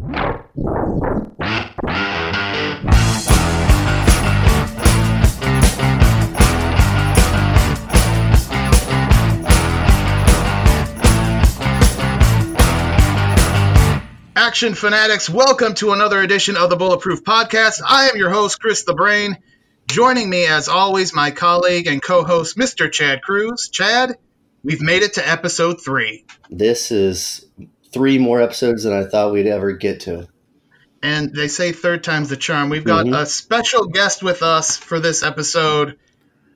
Action fanatics, welcome to another edition of the Bulletproof Podcast. I am your host, Chris the Brain. Joining me, as always, my colleague and co host, Mr. Chad Cruz. Chad, we've made it to episode three. This is three more episodes than I thought we'd ever get to. And they say third time's the charm. We've got Mhm. a special guest with us for this episode.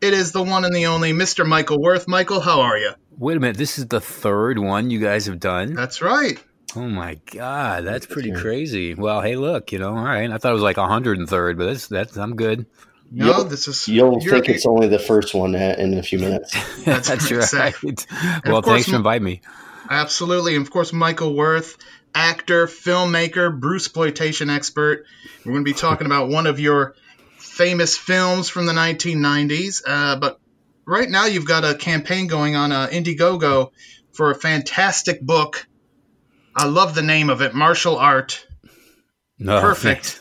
It is the one and the only Mr. Michael Worth. Michael, how are you? Wait a minute, this is the third one you guys have done? That's right. Oh my god, that's pretty crazy. Well, hey, look, you know, all right. I thought it was like 103rd, but that's that's I'm good. No, You'll- this is. You'll think it's only the first one in a few minutes. That's That's, right, right. exactly. Well, of course, thanks for inviting me. Absolutely. And of course, Michael Worth, actor, filmmaker, Bruce exploitation expert. We're going to be talking about one of your famous films from the 1990s. Uh, but right now, you've got a campaign going on uh, Indiegogo for a fantastic book. I love the name of it, Martial Art. No, Perfect.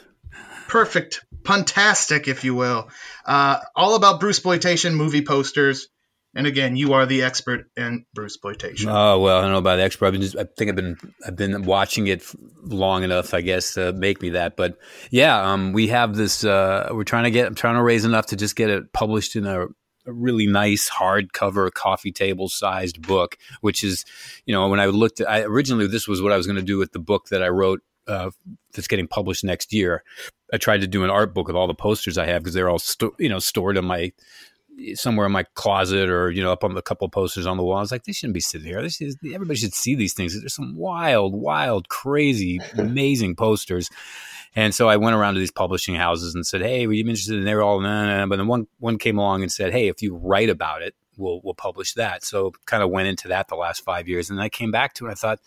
Perfect, puntastic, if you will. Uh, all about Bruce exploitation movie posters. And again, you are the expert in Bruce exploitation. Oh well, I don't know about the expert. I've been just, I think I've been I've been watching it long enough, I guess, to make me that. But yeah, um, we have this. Uh, we're trying to get. I'm trying to raise enough to just get it published in a, a really nice hardcover, coffee table sized book. Which is, you know, when I looked, at, I originally this was what I was going to do with the book that I wrote. Uh, that's getting published next year. I tried to do an art book with all the posters I have because they're all sto- you know stored in my somewhere in my closet or you know up on a couple of posters on the wall. I was like, they shouldn't be sitting here. This is, everybody should see these things. There's some wild, wild, crazy, amazing posters. And so I went around to these publishing houses and said, "Hey, were you interested?" And they were all, nah, nah. but then one one came along and said, "Hey, if you write about it, we'll we'll publish that." So kind of went into that the last five years, and I came back to it. and I thought,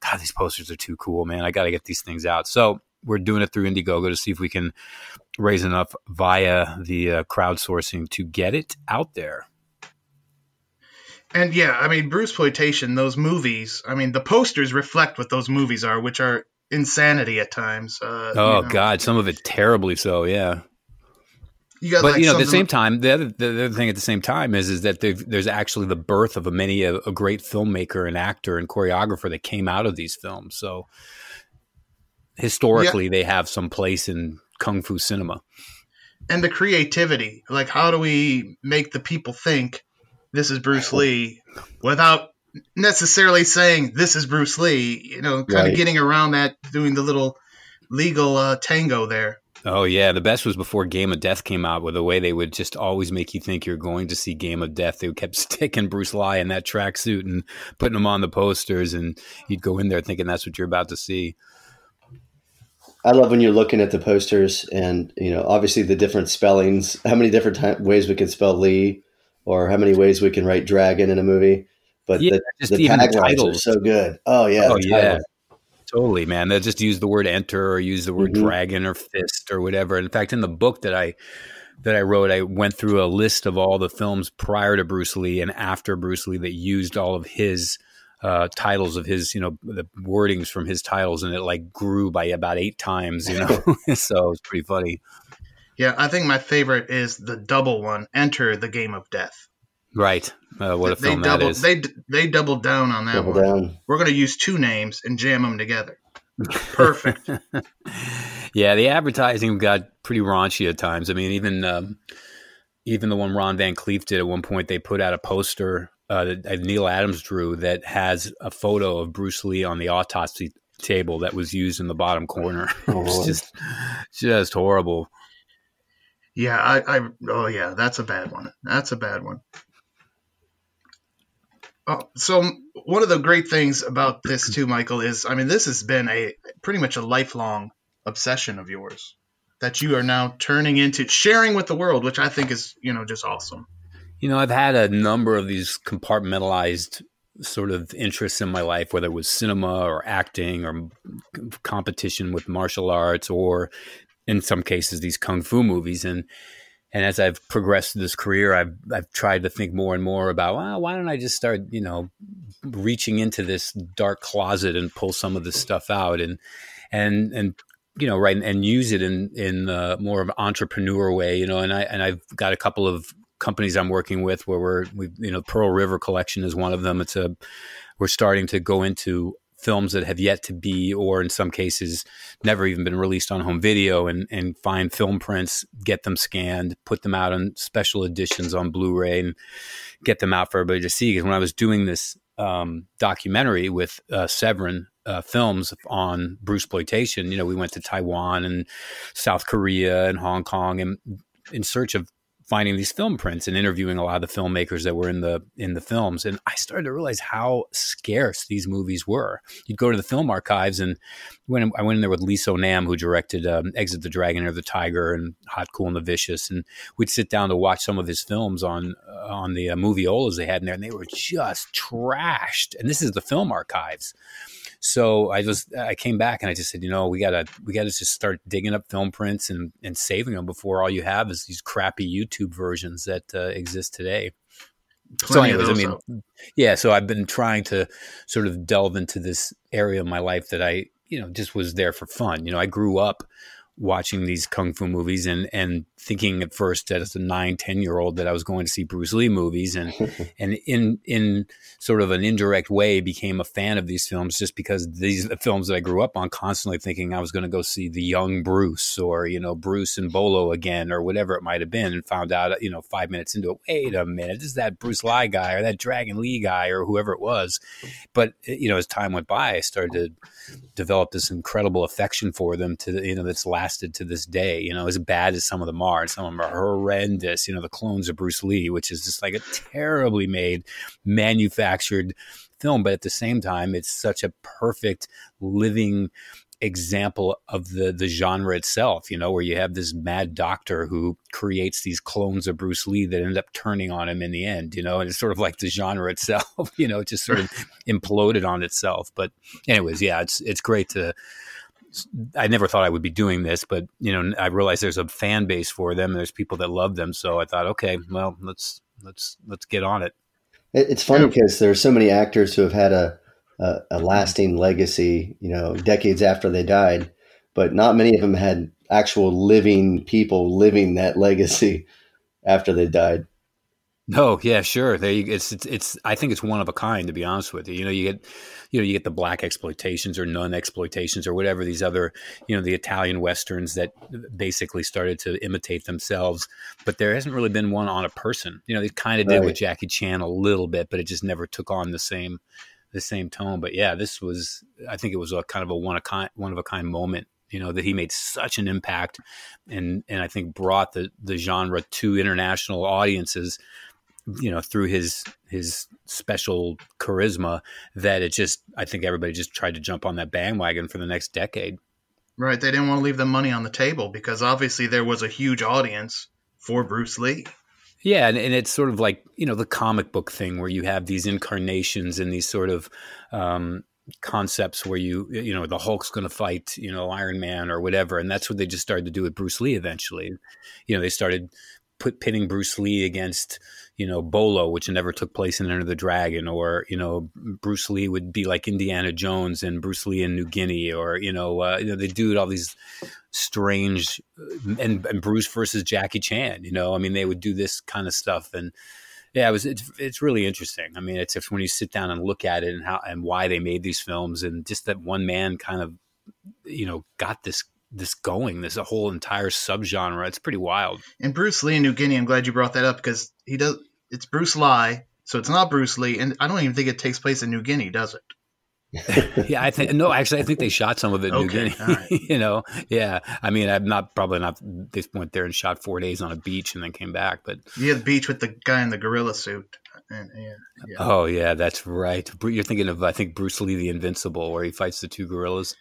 God, these posters are too cool, man. I got to get these things out. So we're doing it through Indiegogo to see if we can raise enough via the uh, crowdsourcing to get it out there. And yeah, I mean, Bruce exploitation, those movies. I mean, the posters reflect what those movies are, which are insanity at times. Uh, Oh you know. God, some of it terribly so. Yeah, You got but like you know, at the same time, the other the other thing at the same time is is that there's actually the birth of a many a, a great filmmaker and actor and choreographer that came out of these films. So historically, they have some place in kung fu cinema. and the creativity. Like, how do we make the people think this is Bruce Lee without necessarily saying this is Bruce Lee? You know, kind Right. of getting around that, doing the little legal uh, tango there. Oh yeah, the best was before Game of Death came out, with the way they would just always make you think you're going to see Game of Death. They kept sticking Bruce Lee in that tracksuit and putting him on the posters, and you'd go in there thinking that's what you're about to see. I love when you're looking at the posters and you know obviously the different spellings, how many different ti ways we can spell Lee, or how many ways we can write dragon in a movie. But Yeah, the, the taglines are so good. Oh yeah, Oh, yeah. Totally, man. They'll just use the word enter or use the word Mhm. dragon or fist or whatever. In fact, in the book that I that I wrote, I went through a list of all the films prior to Bruce Lee and after Bruce Lee that used all of his uh, titles of his, you know, the wordings from his titles, and it like grew by about eight times, you know. so it's pretty funny, Yeah, I think my favorite is the double one. Enter the game of death. right? Uh, what a they film doubled, that is. They they doubled down on that Double one. down. We're going to use two names and jam them together. Perfect. yeah, the advertising got pretty raunchy at times. I mean, even um, even the one Ron Van Clief did at one point, they put out a poster uh, that Neal Adams drew that has a photo of Bruce Lee on the autopsy table that was used in the bottom corner. Oh, it's just just horrible. Yeah, I, I oh yeah, that's a bad one. That's a bad one. Oh, so one of the great things about this too, Michael, is I mean this has been a pretty much a lifelong obsession of yours that you are now turning into sharing with the world, which I think is you know just awesome. You know, I've had a number of these compartmentalized sort of interests in my life, whether it was cinema or acting or competition with martial arts, or in some cases these kung fu movies. And and as I've progressed this career, I've I've tried to think more and more about well, why don't I just start, you know, reaching into this dark closet and pull some of this stuff out and and and you know right and use it in in uh, more of an entrepreneur way you know and i and i've got a couple of companies I'm working with where we're we you know Pearl River Collection is one of them. It's a we're starting to go into films that have yet to be or in some cases never even been released on home video and and find film prints, get them scanned, put them out on special editions on Blu-ray and get them out for everybody to see. Because when I was doing this um, documentary with uh, Severin uh, films on Bruce exploitation. You know, we went to Taiwan and South Korea and Hong Kong and in search of finding these film prints and interviewing a lot of the filmmakers that were in the in the films and I started to realize how scarce these movies were. You'd go to the film archives and when I went in there with Lee Tso-nam who directed um, Exit the Dragon or the Tiger and Hot Cool and the Vicious and we'd sit down to watch some of his films on uh, on the uh, moviolas they had in there and they were just trashed and this is the film archives. So I just I came back and I just said, you know, we gotta we gotta just start digging up film prints and and saving them before all you have is these crappy YouTube versions that uh, exist today. Plenty so, anyways, I mean, out. yeah. So I've been trying to sort of delve into this area of my life that I, you know, just was there for fun. You know, I grew up watching these kung fu movies and and thinking at first that as a nine ten year old that I was going to see Bruce Lee movies and and in in sort of an indirect way became a fan of these films just because these the films that I grew up on constantly thinking I was going to go see the young Bruce or you know Bruce and Bolo again or whatever it might have been and found out you know five minutes into it wait a minute this is that Bruce Lee guy or that Dragon Lee guy or whoever it was. But you know as time went by I started to develop this incredible affection for them to you know that's lasted to this day. You know, as bad as some of them are, and some of them are horrendous. You know, the clones of Bruce Lee, which is just like a terribly made, manufactured film, but at the same time, it's such a perfect living example of the the genre itself, you know, where you have this mad doctor who creates these clones of Bruce Lee that end up turning on him in the end, you know, and it's sort of like the genre itself, you know, it just sort of imploded on itself. But anyways, yeah, it's it's great to I never thought I would be doing this, but you know, I realized there's a fan base for them. There's people that love them, so I thought, okay, well, let's let's let's get on it. It's funny because there are so many actors who have had a a, a lasting legacy, you know, decades after they died. But not many of them had actual living people living that legacy after they died. No, yeah, sure. It's, it's it's I think it's one of a kind to be honest with you. You know, you get you know, you get the black exploitations or none exploitations or whatever these other, you know, the Italian westerns that basically started to imitate themselves, but there hasn't really been one on a person. You know, they kind of did right. with Jackie Chan a little bit, but it just never took on the same the same tone. But yeah, this was I think it was a kind of a one of kind one of a kind moment. You know that he made such an impact, and and I think brought the the genre to international audiences. You know through his his special charisma that it just I think everybody just tried to jump on that bandwagon for the next decade. Right, they didn't want to leave the money on the table because obviously there was a huge audience for Bruce Lee. Yeah, and, and it's sort of like you know the comic book thing where you have these incarnations and these sort of um, concepts where you you know the Hulk's going to fight you know Iron Man or whatever, and that's what they just started to do with Bruce Lee. Eventually, you know they started put pitting Bruce Lee against you know Bolo, which never took place in Enter the Dragon, or you know Bruce Lee would be like Indiana Jones and Bruce Lee in New Guinea, or you know, uh, you know they do all these strange uh, and, and Bruce versus Jackie Chan. You know, I mean they would do this kind of stuff and. Yeah, it was. It's, it's really interesting. I mean, it's, when you sit down and look at it and how and why they made these films, and just that one man kind of you know got this this going. this a whole entire subgenre. It's pretty wild. And Bruce Lee in New Guinea, I'm glad you brought that up because he does. It's Bruce Lee, so it's not Bruce Lee, and I don't even think it takes place in New Guinea, does it? yeah, I think no. Actually, I think they shot some of it in okay, New Guinea. Right. you know, yeah. I mean, I'm not probably not. They went there and shot four days on a beach and then came back. But yeah, the beach with the guy in the gorilla suit. And, yeah, yeah. Oh yeah, that's right. You're thinking of I think Bruce Lee the Invincible, where he fights the two gorillas.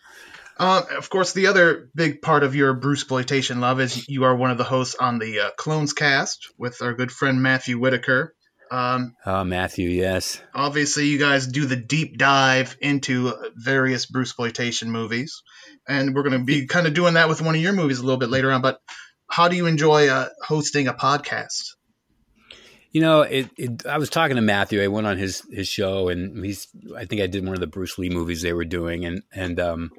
Uh, of course, the other big part of your Bruce exploitation love is you are one of the hosts on the uh, Clones Cast with our good friend Matthew Whitaker. Um, oh, Matthew, yes. Obviously, you guys do the deep dive into various Bruce exploitation movies, and we're going to be kind of doing that with one of your movies a little bit later on. But how do you enjoy uh, hosting a podcast? You know, it, it, I was talking to Matthew. I went on his his show, and he's. I think I did one of the Bruce Lee movies they were doing, and and um,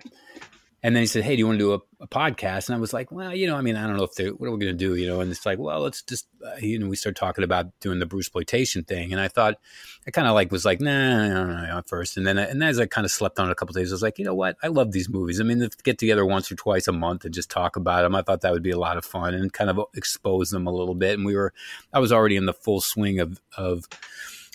and then he said, "Hey, do you want to do a, a, podcast?" And I was like, "Well, you know, I mean, I don't know if they what are we going to do, you know?" And it's like, "Well, let's just," uh, you know, we started talking about doing the Bruce exploitation thing, and I thought, I kind of like was like, "Nah, no, no, no," at first, and then and as I kind of slept on it a couple days, I was like, you know what? I love these movies. I mean, get together once or twice a month and just talk about them, I thought that would be a lot of fun and kind of expose them a little bit. And we were, I was already in the full swing of of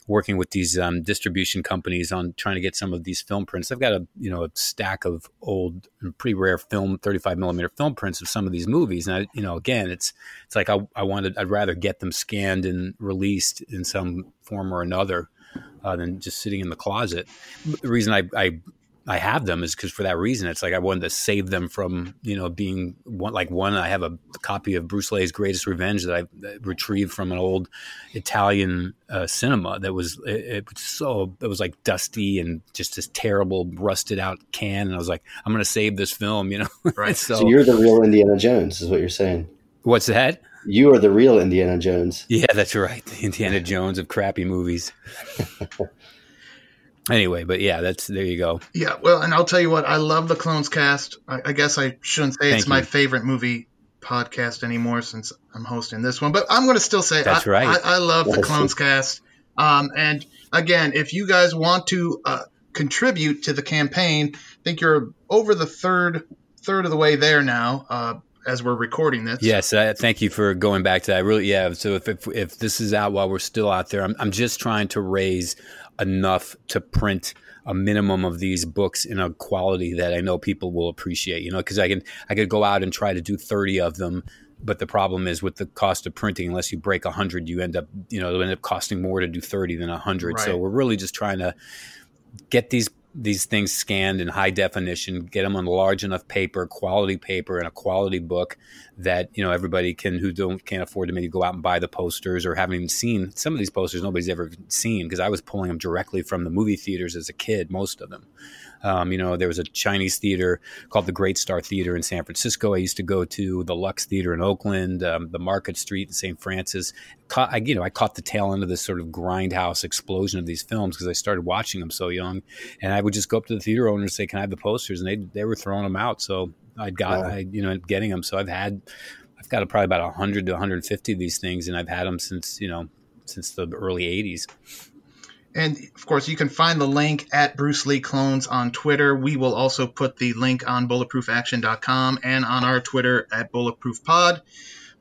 working with these um, distribution companies on trying to get some of these film prints. I've got a you know a stack of old, pretty rare film, 35 millimeter film prints of some of these movies, and I, you know again, it's it's like I, I wanted I'd rather get them scanned and released in some form or another uh, than just sitting in the closet. The reason I, I I have them is because for that reason, it's like I wanted to save them from you know being one like one. I have a copy of Bruce Lee's Greatest Revenge that I retrieved from an old Italian uh, cinema that was it, it, was so it was like dusty and just this terrible rusted out can, and I was like, I'm going to save this film, you know. Right. so, so you're the real Indiana Jones, is what you're saying. What's that? You are the real Indiana Jones. Yeah, that's right. The Indiana Jones of crappy movies. anyway, but yeah, that's there you go. Yeah, well, and I'll tell you what, I love the Clones Cast. I, I guess I shouldn't say Thank it's you. my favorite movie podcast anymore since I'm hosting this one, but I'm going to still say that's I, right. I, I love the Clones Cast. Um, and again, if you guys want to uh, contribute to the campaign, I think you're over the third third of the way there now. Uh, as we're recording this. Yes, uh, thank you for going back to that. Really, yeah. So if, if, if this is out while we're still out there, I'm, I'm just trying to raise enough to print a minimum of these books in a quality that I know people will appreciate. You know, because I can I could go out and try to do thirty of them, but the problem is with the cost of printing, unless you break hundred, you end up you know it'll end up costing more to do thirty than hundred. Right. So we're really just trying to get these these things scanned in high definition, get them on large enough paper, quality paper, and a quality book that you know everybody can who don't can't afford to maybe go out and buy the posters or haven't even seen some of these posters. Nobody's ever seen because I was pulling them directly from the movie theaters as a kid, most of them. Um, you know, there was a Chinese theater called the Great Star Theater in San Francisco. I used to go to the Lux Theater in Oakland, um, the Market Street in St. Francis. Caught, I, you know, I caught the tail end of this sort of grindhouse explosion of these films because I started watching them so young, and I would just go up to the theater owner and say, "Can I have the posters?" And they they were throwing them out, so I got, wow. I you know, getting them. So I've had, I've got probably about 100 to 150 of these things, and I've had them since you know since the early 80s. And of course, you can find the link at Bruce Lee Clones on Twitter. We will also put the link on bulletproofaction.com and on our Twitter at bulletproofpod.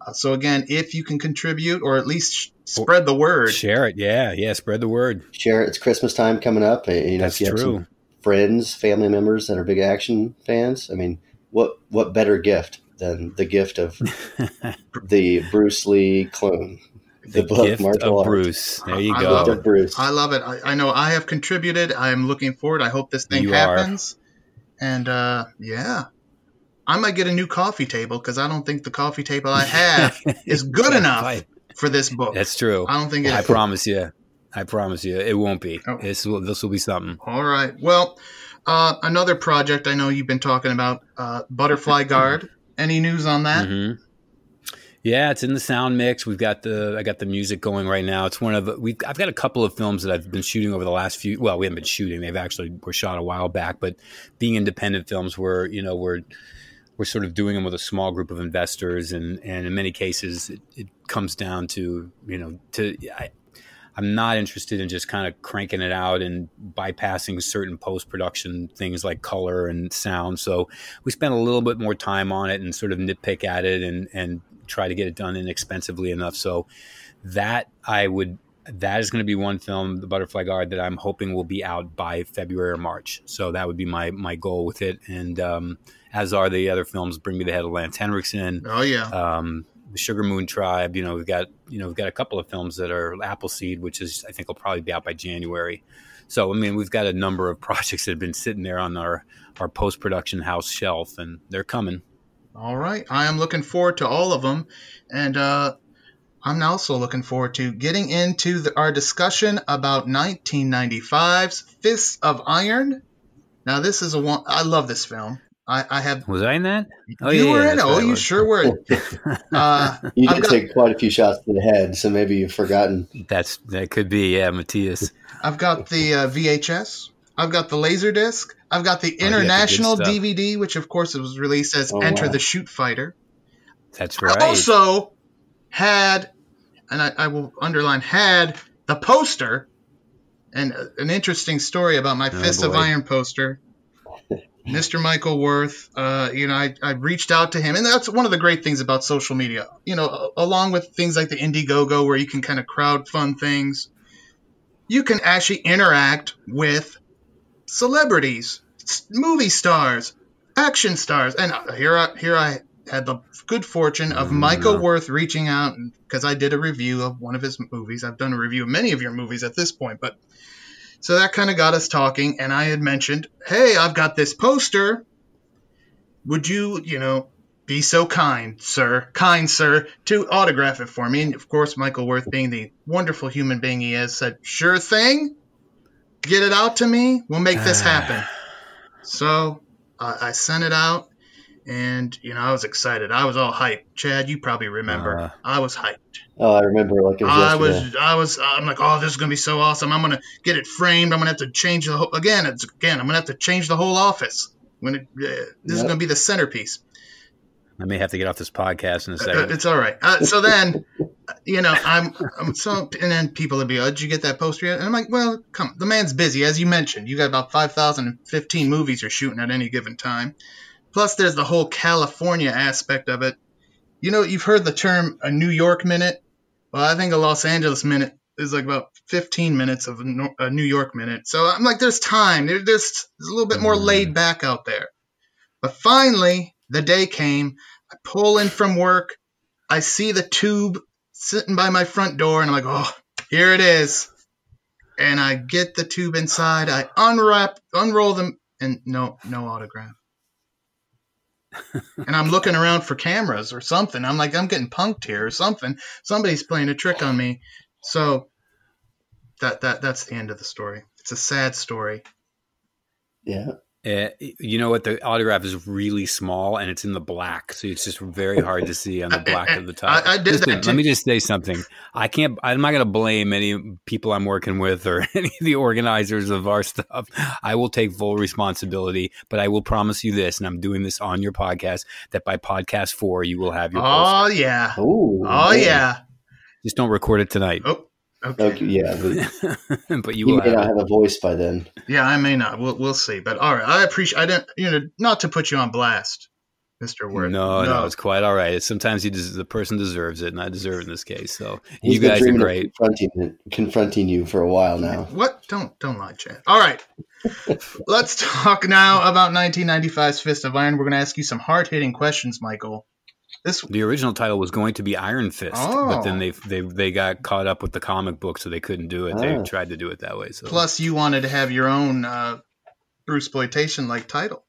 Uh, so again, if you can contribute or at least sh- spread the word, share it. Yeah, yeah, spread the word. Share it. It's Christmas time coming up. You know, That's if you true. have some friends, family members that are big action fans, I mean, what what better gift than the gift of the Bruce Lee clone? The, the book, gift Martial of Bruce. There you I go. Love Bruce. I love it. I, I, know I have contributed. I am looking forward. I hope this thing you happens. Are. And uh, yeah, I might get a new coffee table because I don't think the coffee table I have is good enough for this book. That's true. I don't think. It I promise you. I promise you, it won't be. Oh. This will this will be something. All right. Well, uh, another project I know you've been talking about, uh, Butterfly Guard. Any news on that? Mm-hmm. Yeah, it's in the sound mix. We've got the I got the music going right now. It's one of we've I've got a couple of films that I've been shooting over the last few. Well, we haven't been shooting; they've actually were shot a while back. But being independent films, where you know we're we're sort of doing them with a small group of investors, and and in many cases it, it comes down to you know to I, I'm not interested in just kind of cranking it out and bypassing certain post production things like color and sound. So we spent a little bit more time on it and sort of nitpick at it and and try to get it done inexpensively enough. So that I would that is going to be one film, The Butterfly Guard, that I'm hoping will be out by February or March. So that would be my my goal with it. And um, as are the other films, Bring Me the Head of Lance Henriksen. Oh yeah. Um, the Sugar Moon Tribe. You know, we've got you know we've got a couple of films that are Appleseed, which is I think will probably be out by January. So I mean, we've got a number of projects that have been sitting there on our our post production house shelf, and they're coming. All right. I am looking forward to all of them, and uh, I'm also looking forward to getting into the, our discussion about 1995's Fists of Iron. Now, this is a one. I love this film. I, I have. Was I in that? Oh, you yeah, were in it. Oh, you was. sure were. Uh, you did got, take quite a few shots to the head, so maybe you've forgotten. That's that could be, yeah, Matthias. I've got the uh, VHS. I've got the Laserdisc. I've got the oh, international DVD, which of course was released as oh, Enter wow. the Shoot Fighter. That's right. I also had, and I, I will underline had the poster, and uh, an interesting story about my oh, Fist boy. of Iron poster. Mr. Michael Worth, uh, you know, I, I reached out to him, and that's one of the great things about social media. You know, along with things like the Indiegogo, where you can kind of crowd fund things, you can actually interact with celebrities, movie stars, action stars, and uh, here I here I had the good fortune of mm-hmm. Michael Worth reaching out because I did a review of one of his movies. I've done a review of many of your movies at this point, but so that kind of got us talking, and I had mentioned, "Hey, I've got this poster. Would you, you know, be so kind, sir, kind sir, to autograph it for me?" And of course, Michael Worth, being the wonderful human being he is, said, "Sure thing." Get it out to me. We'll make this happen. so uh, I sent it out, and you know I was excited. I was all hyped. Chad, you probably remember. Uh, I was hyped. Oh, I remember. Like was I was, I was. I'm like, oh, this is gonna be so awesome. I'm gonna get it framed. I'm gonna have to change the whole again. It's again. I'm gonna have to change the whole office. When it, uh, this yep. is gonna be the centerpiece. I may have to get off this podcast in a uh, second. it's all right. Uh, so then, you know, I'm, I'm, so, and then people would be, oh, did you get that poster yet? And I'm like, well, come, the man's busy, as you mentioned. You got about 5,015 movies you're shooting at any given time. Plus, there's the whole California aspect of it. You know, you've heard the term a New York minute. Well, I think a Los Angeles minute is like about 15 minutes of a New York minute. So I'm like, there's time. There's, there's a little bit more laid mm. back out there. But finally, the day came. I pull in from work. I see the tube sitting by my front door, and I'm like, oh, here it is. And I get the tube inside. I unwrap, unroll them, and no, no autograph. and I'm looking around for cameras or something. I'm like, I'm getting punked here or something. Somebody's playing a trick on me. So that that that's the end of the story. It's a sad story. Yeah. Uh, you know what? The autograph is really small and it's in the black, so it's just very hard to see on the black of the top. I, I did Listen, that. Let me just say something. I can't. I'm not going to blame any people I'm working with or any of the organizers of our stuff. I will take full responsibility, but I will promise you this, and I'm doing this on your podcast, that by podcast four you will have your. Oh poster. yeah. Ooh, oh man. yeah. Just don't record it tonight. Oh. Okay. okay. yeah, but, but you, you may have not have a voice by then. Yeah, I may not. We'll we'll see. But all right, I appreciate. I didn't, you know, not to put you on blast, Mister Worth. No, no, no, it's quite all right. Sometimes you des- the person deserves it, and I deserve it in this case. So He's you guys are great. Confronting, confronting you for a while now. What? Don't don't lie, Chad. All right, let's talk now about 1995's Fist of Iron. We're going to ask you some hard hitting questions, Michael. This the original title was going to be Iron Fist, oh. but then oh. they they they got caught up with the comic book, so they couldn't do it. Oh. They tried to do it that way. So plus, you wanted to have your own uh, Bruce exploitation like title.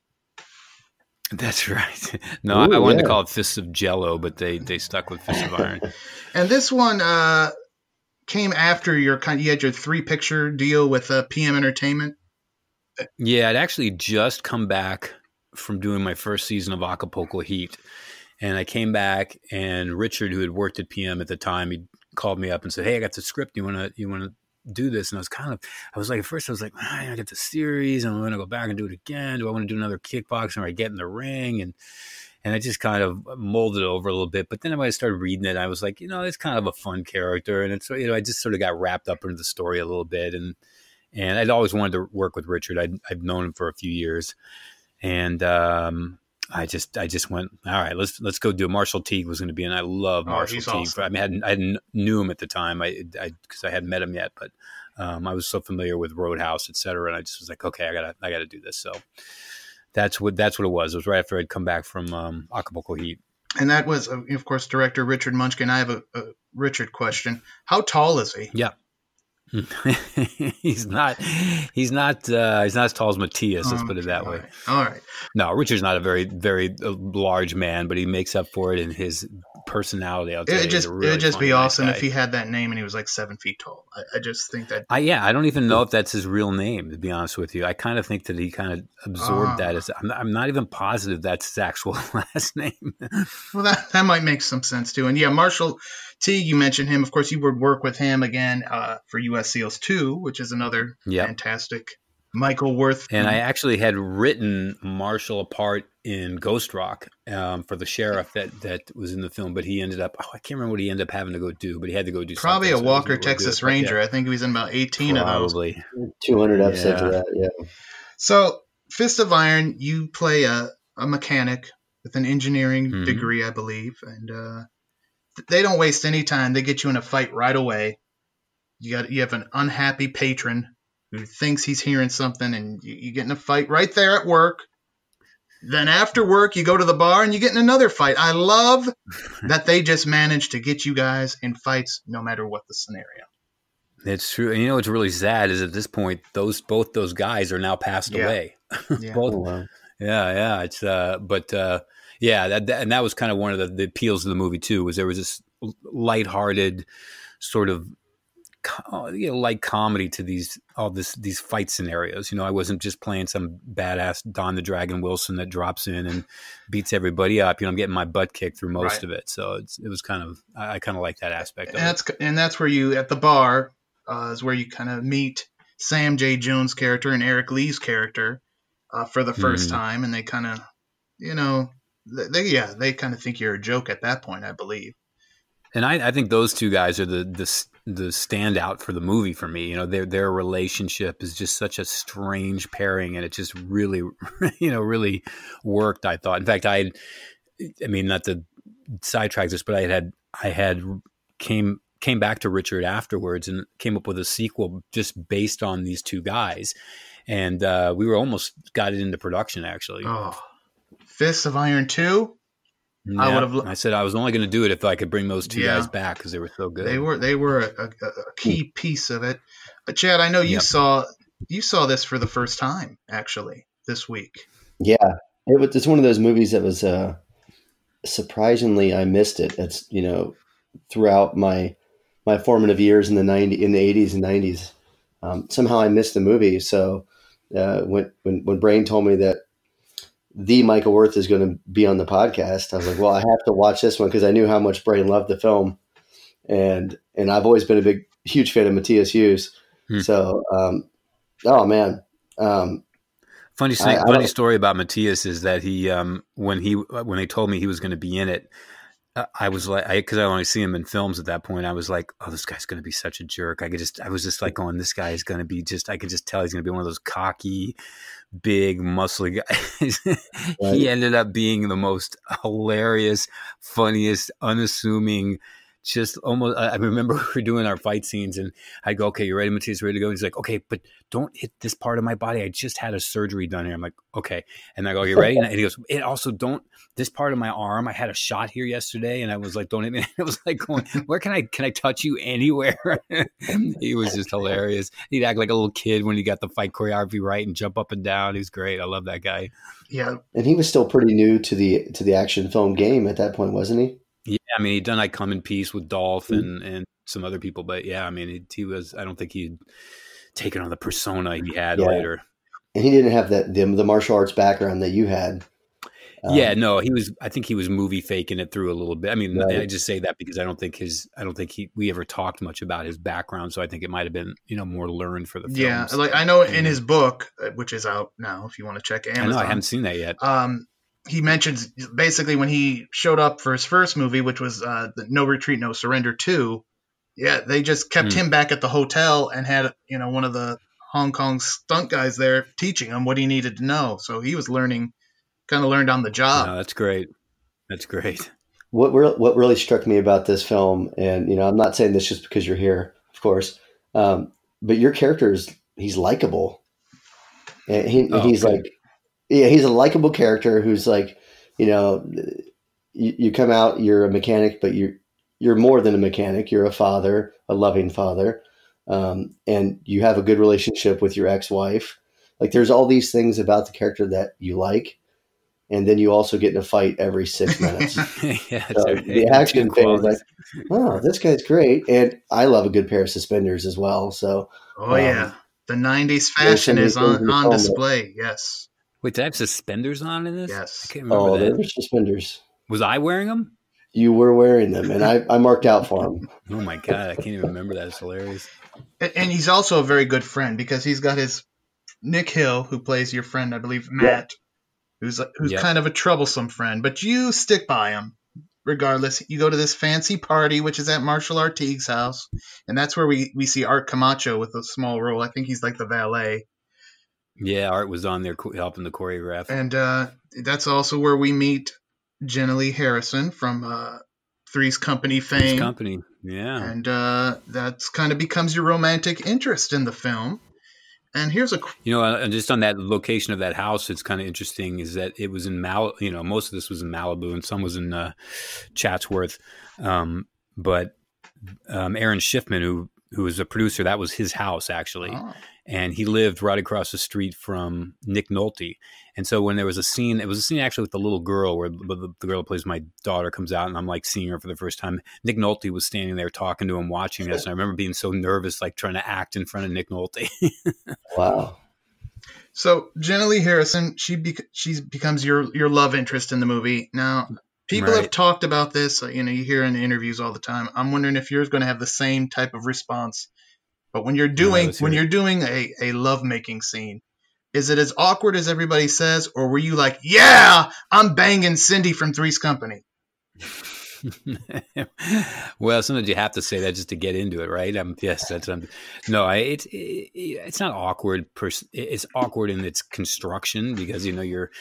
That's right. No, Ooh, I wanted yeah. to call it Fists of Jello, but they they stuck with Fists of Iron. and this one uh, came after your kind. You had your three picture deal with uh, PM Entertainment. Yeah, I'd actually just come back from doing my first season of Acapulco Heat, and I came back, and Richard, who had worked at PM at the time, he called me up and said, "Hey, I got the script. You want to you want to do this?" And I was kind of, I was like, at first, I was like, I got the series, and I'm to go back and do it again. Do I want to do another kickboxing, or I get in the ring? And and I just kind of molded over a little bit. But then when I started reading it, I was like, you know, it's kind of a fun character, and it's you know, I just sort of got wrapped up into the story a little bit, and and I'd always wanted to work with Richard. I'd I've known him for a few years, and um, I just I just went all right. Let's let's go do. It. Marshall Teague was going to be, and I love Oh, Marshall he's Teague. awesome. I mean, I hadn't I hadn't knew him at the time. I because I, hadn't met him yet, but um, I was so familiar with Roadhouse, et cetera, and I just was like, okay, I gotta I gotta do this. So that's what that's what it was. It was right after I'd come back from um, Acapulco Heat. And that was, of course, director Richard Munchkin. I have a, a Richard question. How tall is he? Yeah. he's not he's not uh, he's not as tall as Matthias. Let's put it that All way. right. All right. No, Richard's not a very very uh, large man, but he makes up for it in his personality. I'll It'd just really it'd just be nice awesome guy. if he had that name and he was like seven feet tall. I, I just think that I yeah, I don't even know if that's his real name. To be honest with you, I kind of think that he kind of absorbed Ah. that as. I'm, I'm not even positive that's his actual last name. well that that might make some sense too. And yeah, Marshall Teague, you mentioned him. Of course, you would work with him again uh, for U.S. SEALs Two, which is another Yep. fantastic Michael Worth. And I actually had written Marshall apart in Ghost Rock um, for the sheriff that that was in the film, but he ended up oh, I can't remember what he ended up having to go do, but he had to go do probably something, a so Walker able to do Texas it, but yeah, Ranger. I think he was in about eighteen of those. probably. 200 episodes Yeah. of that. Yeah. So, Fist of Iron, you play a, a mechanic with an engineering Mhm. degree, I believe, and uh, th- they don't waste any time. They get you in a fight right away. You got you have an unhappy patron who thinks he's hearing something, and you, you get in a fight right there at work. Then after work, you go to the bar and you get in another fight. I love that they just manage to get you guys in fights no matter what the scenario. It's true. And you know what's really sad is at this point, those both those guys are now passed Yeah. away. Yeah. both Oh, wow. Yeah, yeah, it's uh, but uh, yeah, that, that and that was kind of one of the, the appeals of the movie too. Was there was this lighthearted sort of you know light comedy to these all this these fight scenarios. You know, I wasn't just playing some badass Don the Dragon Wilson that drops in and beats everybody up. You know, I'm getting my butt kicked through most Right. of it, so it's, it was kind of I, I kind of like that aspect of and it. that's and that's where you at the bar uh, is where you kind of meet Sam J. Jones' character and Eric Lee's character uh, for the 1st Mhm. time, and they kind of, you know, they, yeah they kind of think you're a joke at that point, I believe. And I, I think those two guys are the, the the standout for the movie for me. You know, their their relationship is just such a strange pairing, and it just really, you know, really worked. I thought. In fact, I, had, I mean, not to sidetrack this, but I had I had came came back to Richard afterwards and came up with a sequel just based on these two guys, and uh, we were almost got it into production actually. Oh, Fists of Iron two. I would've lo- I said I was only going to do it if I could bring those two Yeah. guys back because they were so good. They were they were a, a, a key piece of it. But Chad, I know you Yep. saw you saw this for the first time actually this week. Yeah, it was. It's one of those movies that was uh, surprisingly I missed it. It's you know throughout my my formative years in the ninety in the eighties and nineties. Um, somehow I missed the movie. So uh, when when when Brain told me that the Michael Worth is going to be on the podcast, I was like, well, I have to watch this one because I knew how much Brain loved the film, and and I've always been a big huge fan of Matthias Hues. Hmm. So um, oh man. Um, Funny, I- I funny don't- story about Matthias is that he, um, when he, when they told me he was going to be in it, Uh, I was like, I, cause I only see him in films at that point. I was like, oh, this guy's going to be such a jerk. I could just, I was just like going, this guy is going to be just, I could just tell he's going to be one of those cocky, big, muscly guys. Right. he ended up being the most hilarious, funniest, unassuming, just almost. I I remember we were doing our fight scenes, and I'd go, "Okay, you ready, Matthias? Ready to go?" And He's like, "Okay, but don't hit this part of my body. I just had a surgery done here." I'm like, "Okay," and I go, "You ready?" And he goes, "It also don't this part of my arm. I had a shot here yesterday, and I was like, don't hit me." It was like going, "Where can I can I touch you anywhere?" he was just hilarious. He'd act like a little kid when he got the fight choreography right and jump up and down. He's great. I love that guy. Yeah, and he was still pretty new to the to the action film game at that point, wasn't he? Yeah, I mean, he'd done I Come in Peace with Dolph Mhm. and, and some other people, but yeah, I mean, he, he was. I don't think he'd taken on the persona he had Yeah. later. And he didn't have that the, the martial arts background that you had. Um, yeah, no, he was. I think he was movie faking it through a little bit. I mean, Right. I just say that because I don't think his. I don't think he. We ever talked much about his background, so I think it might have been you know more learned for the films. yeah. Like I know in his book, uh, which is out now, if you want to check Amazon. I know I haven't seen that yet. um, he mentions basically when he showed up for his first movie, which was uh, the No Retreat, No Surrender 2. Yeah, they just kept Hmm. him back at the hotel and had you know one of the Hong Kong stunt guys there teaching him what he needed to know. So he was learning, kind of learned on the job. No, that's great. That's great. what re- what really struck me about this film, and you know, I'm not saying this just because you're here, of course, um, but your character is he's likable, and he, Oh, he's good. like, yeah, he's a likable character who's like, you know, you, you come out, you're a mechanic, but you're you're more than a mechanic. You're a father, a loving father, um, and you have a good relationship with your ex-wife. Like, there's all these things about the character that you like, and then you also get in a fight every six minutes. yeah, So right. the action Two thing is like, qualities. oh, this guy's great, and I love a good pair of suspenders as well. So Oh Um, yeah, the '90s fashion is on, on display. Yes, Wait, did I have suspenders on in this? Yes. I can't remember oh, that. there were suspenders. Was I wearing them? You were wearing them, and I, I marked out for them. Oh my god, I can't even remember that. It's hilarious. and, and he's also a very good friend because he's got his Nick Hill, who plays your friend, I believe Matt, who's who's Yep. kind of a troublesome friend, but you stick by him regardless. You go to this fancy party, which is at Marshall Teague's house, and that's where we we see Art Camacho with a small role. I think he's like the valet, Yeah, Art was on there helping the choreograph. and uh, that's also where we meet Jenilee Harrison from uh, Three's Company fame. company. Yeah. and uh, that's kind of becomes your romantic interest in the film. And here's a You know, and just on that location of that house, it's kind of interesting is that it was in Mal. You know, most of this was in Malibu, and some was in uh, Chatsworth. Um, but um, Aaron Schiffman, who who was a producer, that was his house actually, Oh. And he lived right across the street from Nick Nolte. And so when there was a scene, it was a scene actually with the little girl where the, the, the girl who plays my daughter comes out, and I'm like seeing her for the first time. Nick Nolte was standing there talking to him, watching us, and I remember being so nervous, like trying to act in front of Nick Nolte. Wow. So Jenilee Harrison, she bec- she becomes your your love interest in the movie. Now, people have talked about this. You know, you hear in the interviews all the time. I'm wondering if yours going to have the same type of response. But when you're doing when you're doing a a love making scene, is it as awkward as everybody says, or were you like, yeah, I'm banging Cindy from Three's Company? well, sometimes you have to say that just to get into it, right? Um, yes, that's um, no, I, it's it, it's not awkward. Pers- it's awkward in its construction because you know you're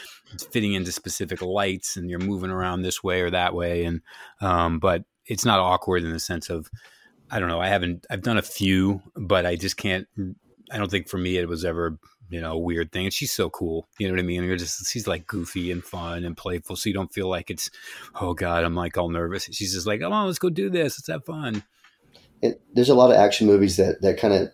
fitting into specific lights and you're moving around this way or that way, and um, but it's not awkward in the sense of I don't know. I haven't I've done a few, but I just can't. I don't think for me it was ever you know a weird thing. And she's so cool, you know what I mean. You're just she's like goofy and fun and playful, so you don't feel like it's oh god, I'm like all nervous. She's just like, come on, let's go do this. Let's have fun. It, there's a lot of action movies that, that kind of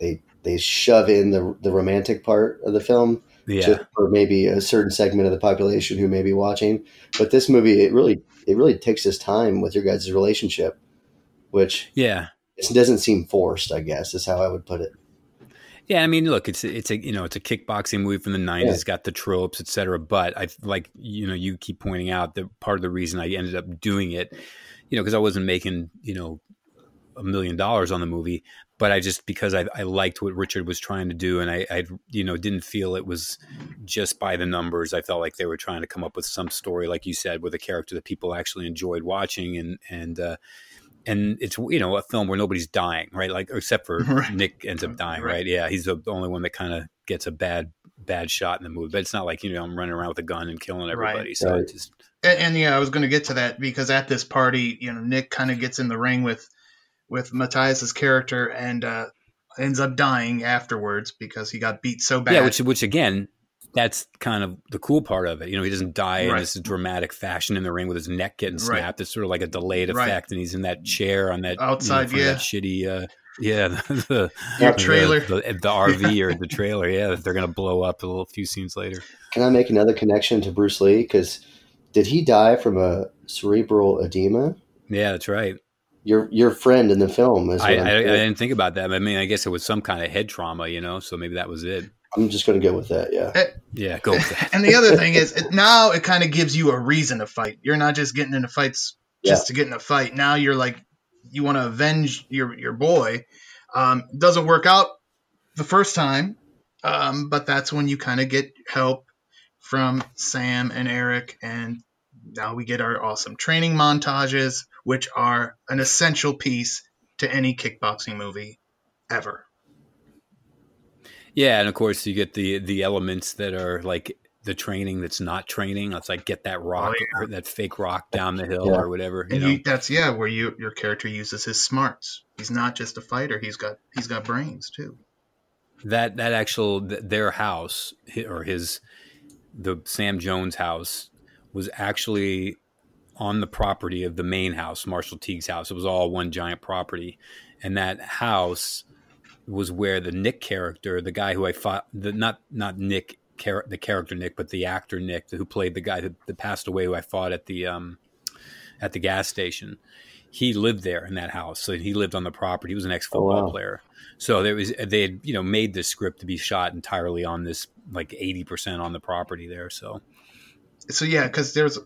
they they shove in the the romantic part of the film Yeah, just for maybe a certain segment of the population who may be watching. But this movie, it really it really takes its time with your guys' relationship, which yeah, it doesn't seem forced. I guess is how I would put it. yeah. I mean, look, it's it's a you know it's a kickboxing movie from the '90s. Yeah. It's got the tropes, etc. But I like you know you keep pointing out that part of the reason I ended up doing it, you know, because I wasn't making you know a million dollars on the movie, but I just because I, I liked what Richard was trying to do, and I, I you know didn't feel it was just by the numbers. I felt like they were trying to come up with some story, like you said, with a character that people actually enjoyed watching, and and uh, and it's you know a film where nobody's dying, right? Like except for Right. Nick ends up dying, Right. right? Yeah, he's the only one that kind of gets a bad bad shot in the movie, but it's not like you know I'm running around with a gun and killing Right. everybody. So Right. just And, and yeah, I was going to get to that because at this party, you know, Nick kind of gets in the ring with with Matthias's character and uh, ends up dying afterwards because he got beat so bad. Yeah, which which again, that's kind of the cool part of it. You know, he doesn't die in this dramatic fashion in the ring with his neck getting Right. snapped. It's sort of like a delayed Right. effect, and he's in that chair on that you know, Outside, yeah. that shitty, uh, yeah, the, the- trailer. the, the, RV or the trailer. Yeah, that they're gonna blow up a little few scenes later. Can I make another connection to Bruce Lee? Because did he die from a cerebral edema? Yeah, that's right. Your your friend in the film is. I, I'm, I, I didn't think about that. I mean, I guess it was some kind of head trauma, you know. So maybe that was it. I'm just going to go with that. Yeah. Yeah, go with that. and the other thing is, it, now it kind of gives you a reason to fight. You're not just getting into fights just to get in a fight. Now you're like, you want to avenge your your boy. Um, doesn't work out the first time, um, but that's when you kind of get help from Sam and Eric, and now we get our awesome training montages, which are an essential piece to any kickboxing movie ever. Yeah, and of course you get the the elements that are like the training that's not training. It's like get that oh, rock, oh, yeah. that fake rock down the hill yeah. or whatever. and you, that's yeah, where you your character uses his smarts. He's not just a fighter. He's got he's got brains too. That that actual their house or his the Sam Jones house was actually on the property of the main house, Marshall Teague's house. It was all one giant property, and that house was where the Nick character, the guy who I fought, the not not Nick char- the character Nick, but the actor Nick who played the guy that, that passed away, who I fought at the um, at the gas station. He lived there in that house, so he lived on the property. He was an ex football oh, wow. player, so there was they had you know made this script to be shot entirely on this like eighty percent on the property there. So, so yeah, because there's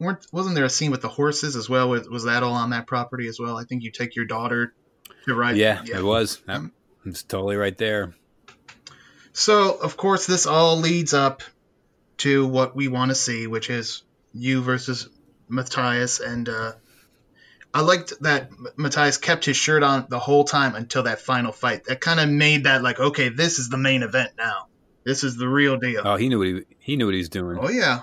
weren't wasn't there a scene with the horses as well? Was, was, that all on that property as well? I think you take your daughter to ride. Yeah, yeah. it was. That, it's totally right there. So, of course, this all leads up to what we want to see, which is you versus Matthias. And uh, I liked that Matthias kept his shirt on the whole time until that final fight. That kind of made that like, okay, this is the main event now. This is the real deal. Oh, he knew what he he knew what he's doing. Oh yeah.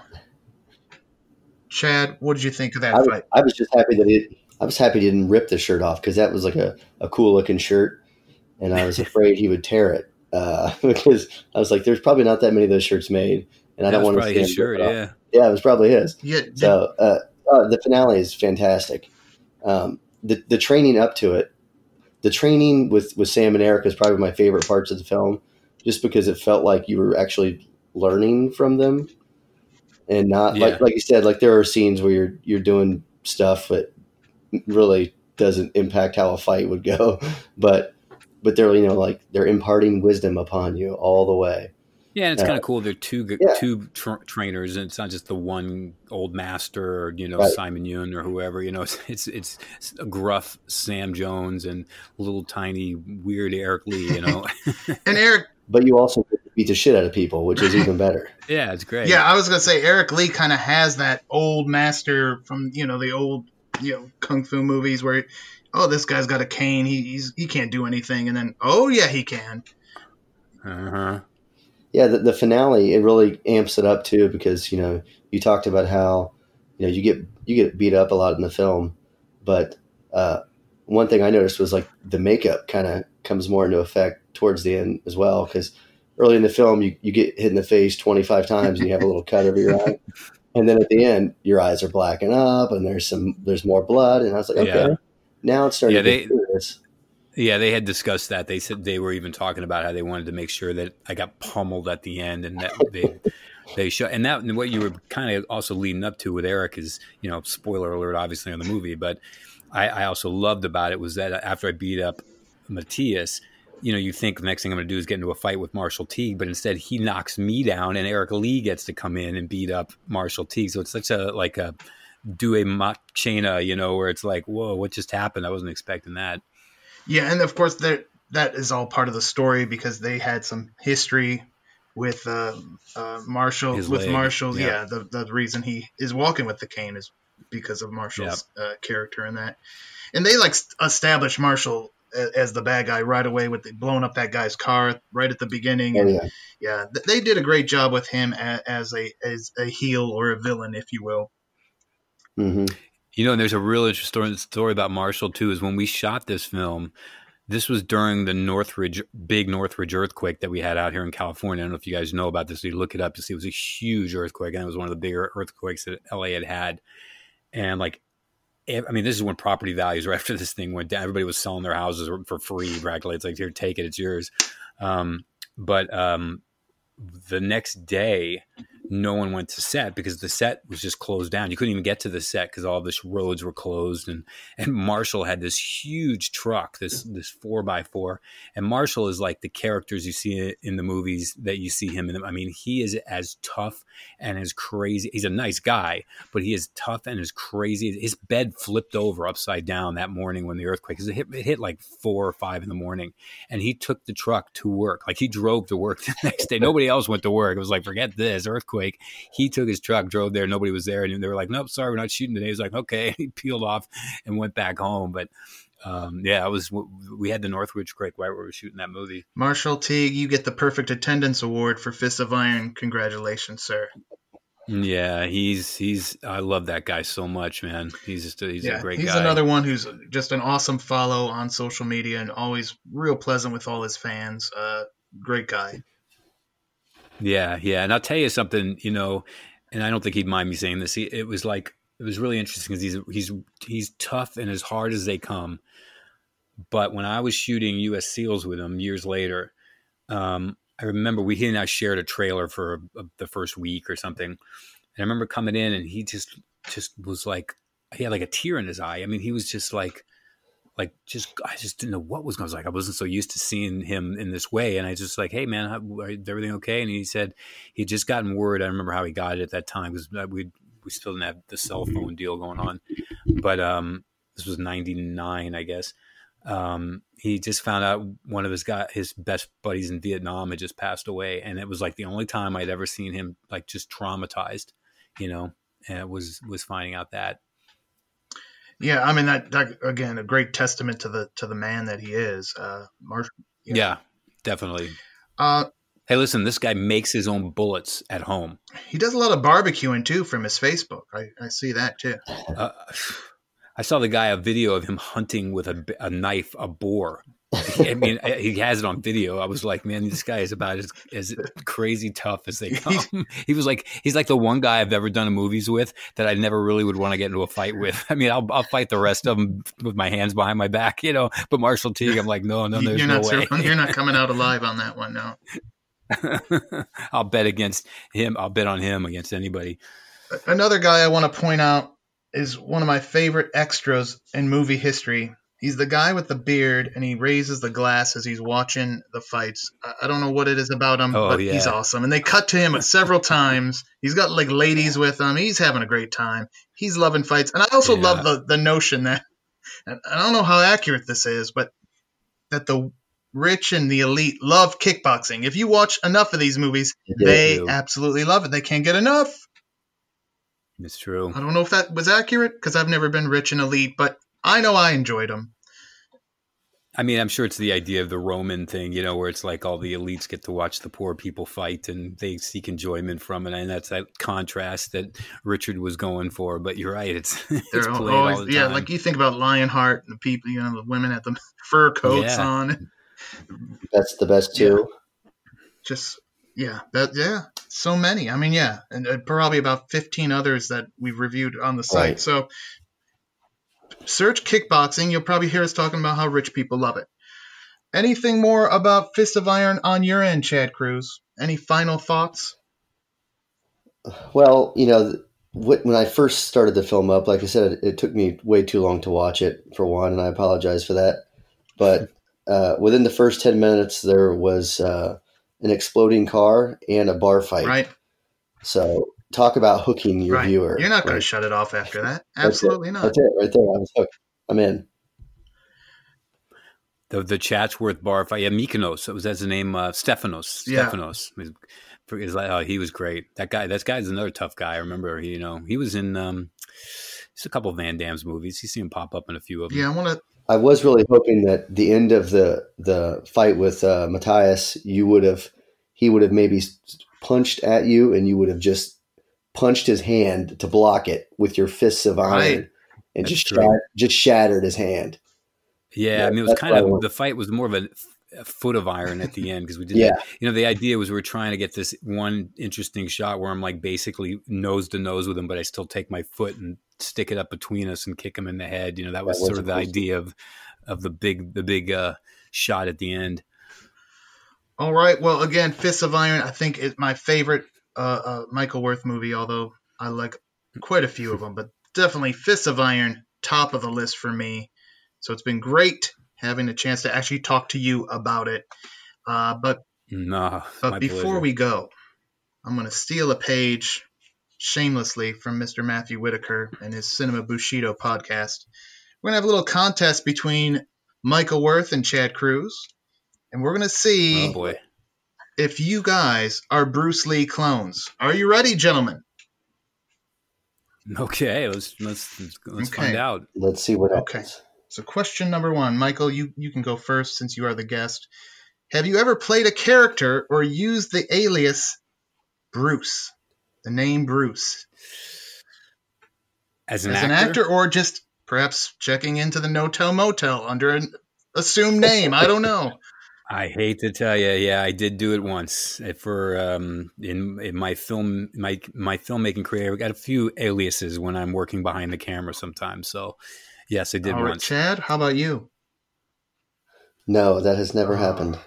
Chad, what did you think of that I fight? I was just happy that he. I was happy he didn't rip the shirt off because that was like a, a cool looking shirt, and I was afraid he would tear it uh, because I was like, there's probably not that many of those shirts made, and I don't want to see his shirt. Yeah, yeah, it was probably his. Yeah. So uh, uh, the finale is fantastic. Um, the the training up to it, the training with with Sam and Eric is probably my favorite parts of the film, just because it felt like you were actually learning from them, and not yeah. like like you said, like there are scenes where you're you're doing stuff that really doesn't impact how a fight would go, but but they're you know like they're imparting wisdom upon you all the way. Yeah, and it's uh, kind of cool. They're two yeah. two tra- trainers, and it's not just the one old master or you know right. Simon Yuen or whoever. You know, it's, it's it's a gruff Sam Jones and little tiny weird Eric Lee. You know, and Eric. But you also beat the shit out of people, which is even better. yeah, it's great. Yeah, I was gonna say Eric Lee kind of has that old master from you know the old you know kung fu movies where oh, this guy's got a cane. He, he's he can't do anything. And then, oh yeah, he can. Uh huh. Yeah, the, the finale it really amps it up too because you know you talked about how you know you get you get beat up a lot in the film, but uh, one thing I noticed was like the makeup kind of comes more into effect towards the end as well because early in the film you, you get hit in the face 25 times and you have a little cut over your eye and then at the end your eyes are blacking up and there's some there's more blood and i was like okay yeah. Now it's starting yeah, to they, serious. Yeah, they had discussed that. They said they were even talking about how they wanted to make sure that I got pummeled at the end, and that they they show and that and what you were kind of also leading up to with Eric is you know spoiler alert obviously on the movie, but I, I also loved about it was that after I beat up Matthias, you know, you think the next thing I'm going to do is get into a fight with Marshall Teague, but instead he knocks me down, and Eric Lee gets to come in and beat up Marshall Teague. So it's such a like a do a machina, you know, where it's like, whoa, what just happened? I wasn't expecting that. Yeah, and of course that that is all part of the story because they had some history with uh, uh, Marshall. His with leg. Marshall, yeah. yeah, the the reason he is walking with the cane is because of Marshall's yep. uh, character in that, and they like established Marshall as the bad guy right away with the, blowing up that guy's car right at the beginning. Oh, yeah. yeah, they did a great job with him as, as a as a heel or a villain, if you will. Mm-hmm. You know, and there's a real interesting story about Marshall too. Is when we shot this film, this was during the Northridge big Northridge earthquake that we had out here in California. I don't know if you guys know about this. You look it up to see it was a huge earthquake, and it was one of the bigger earthquakes that LA had had. And like, I mean, this is when property values right after this thing went down. Everybody was selling their houses for free practically. It's like here, take it, it's yours. Um, but um, the next day no one went to set because the set was just closed down. You couldn't even get to the set because all the roads were closed. And and Marshall had this huge truck, this this four by four. And Marshall is like the characters you see in the movies that you see him in. I mean, he is as tough and as crazy. He's a nice guy, but he is tough and as crazy. His bed flipped over upside down that morning when the earthquake. It hit, it hit like four or five in the morning, and he took the truck to work. Like he drove to work the next day. Nobody else went to work. It was like forget this earthquake earthquake. He took his truck, drove there, nobody was there, and they were like, "Nope, sorry, we're not shooting today." He's like, "Okay," he peeled off and went back home. But um, yeah, I was we had the Northridge Quake right where we were shooting that movie. Marshall Teague, you get the perfect attendance award for Fist of Iron. Congratulations, sir. Yeah, he's he's I love that guy so much, man. He's just a, he's yeah, a great he's guy. another one who's just an awesome follow on social media and always real pleasant with all his fans. Uh, great guy. Yeah, yeah, and I'll tell you something, you know, and I don't think he'd mind me saying this. He, it was like it was really interesting because he's he's he's tough and as hard as they come. But when I was shooting U.S. SEALs with him years later, um, I remember we he and I shared a trailer for a, a, the first week or something, and I remember coming in and he just just was like he had like a tear in his eye. I mean, he was just like like just I just didn't know what was going. I was like I wasn't so used to seeing him in this way, and I just like, hey man, how, everything okay? And he said he just gotten word. I remember how he got it at that time because we we still didn't have the cell phone deal going on, but um, this was '99, I guess. Um, he just found out one of his guy his best buddies in Vietnam had just passed away, and it was like the only time I'd ever seen him like just traumatized, you know. And it was was finding out that yeah, I mean that, that again a great testament to the to the man that he is. Uh, Marsh, yeah. yeah, definitely. Uh, hey, listen, this guy makes his own bullets at home. He does a lot of barbecuing too from his Facebook. I, I see that too. Uh, I saw the guy a video of him hunting with a, a knife a boar. I mean, he has it on video. I was like, man, this guy is about as, as crazy tough as they come. he was like, he's like the one guy I've ever done a movies with that I never really would want to get into a fight with. I mean, I'll, I'll fight the rest of them with my hands behind my back, you know. But Marshall Teague, I'm like, no, no, there's you're no not way. you're not coming out alive on that one, no. I'll bet against him. I'll bet on him against anybody. Another guy I want to point out is one of my favorite extras in movie history. He's the guy with the beard, and he raises the glass as he's watching the fights. I don't know what it is about him, oh, but yeah. he's awesome. And they cut to him several times. He's got like ladies with him. He's having a great time. He's loving fights, and I also Yeah. love the the notion that and I don't know how accurate this is, but that the rich and the elite love kickboxing. If you watch enough of these movies, Yeah, they do. absolutely love it. They can't get enough. It's true. I don't know if that was accurate because I've never been rich and elite, but I know I enjoyed them. I mean, I'm sure it's the idea of the Roman thing, you know, where it's like all the elites get to watch the poor people fight and they seek enjoyment from it. And that's that contrast that Richard was going for. But you're right. It's, it's They're always, all the yeah, time. like you think about Lionheart and the people, you know, the women had the fur coats Yeah. on. That's the best too. Just, yeah, that, yeah, so many. I mean, yeah, and uh, probably about 15 others that we've reviewed on the site. Right. So search kickboxing. You'll probably hear us talking about how rich people love it. Anything more about Fist of Iron on your end, Chad Cruz? Any final thoughts? Well, you know, when I first started the film up, like I said, it, took me way too long to watch it for one, and I apologize for that. But uh, within the first ten minutes, there was uh, an exploding car and a bar fight. Right, So talk about hooking your right. viewer. You're not going to shut it off after that. That's. Absolutely not. That's it, right there. I was hooked. I'm in. the, the Chatsworth bar fight. Yeah, Mykonos. That was that's the name. Uh, Stefanos. Yeah. Stefanos. He's- he's like, oh, he was great. That guy. That guy's another tough guy. I remember. He, you know, he was in. Um, just a couple of Van Damme's movies. You see him pop up in a few of them. Yeah, I want to. I was really hoping that the end of the the fight with uh, Matthias, you would have he would have maybe punched at you, and you would have just punched his hand to block it with your fists of iron, Right. and That's just true. shat- just shattered his hand. Yeah, Yeah, I mean, it was kind of the fight was more of a, a foot of iron at the end because we did. Yeah. you know, the idea was we were trying to get this one interesting shot where I'm like basically nose to nose with him, but I still take my foot and stick it up between us and kick him in the head. You know, that was was sort of the idea of of the big the big uh, shot at the end. All right. Well, again, Fists of Iron, I think is my favorite uh, uh, Michael Worth movie, although I like quite a few of them, but definitely Fists of Iron, top of the list for me. So it's been great having a chance to actually talk to you about it. Uh, but No, but before pleasure. we go, I'm going to steal a page shamelessly from Mr. Matthew Whitaker and his Cinema Bushido podcast. We're going to have a little contest between Michael Worth and Chad Cruz, and we're going to see oh boy, if you guys are Bruce Lee clones. Are you ready, gentlemen? Okay, let's let's let's Okay. find out. Let's see what Okay. happens. So, question number one, Michael, you, you can go first since you are the guest. Have you ever played a character or used the alias Bruce? The name Bruce. As an, As actor, an actor or just perhaps checking into the No Tell Motel under an assumed name? I don't know. I hate to tell you, yeah, I did do it once Uh, for um, in in my film my my filmmaking career. I got a few aliases when I'm working behind the camera sometimes. So, yes, I did All right, once. Chad, how about you? No, that has never Oh, happened.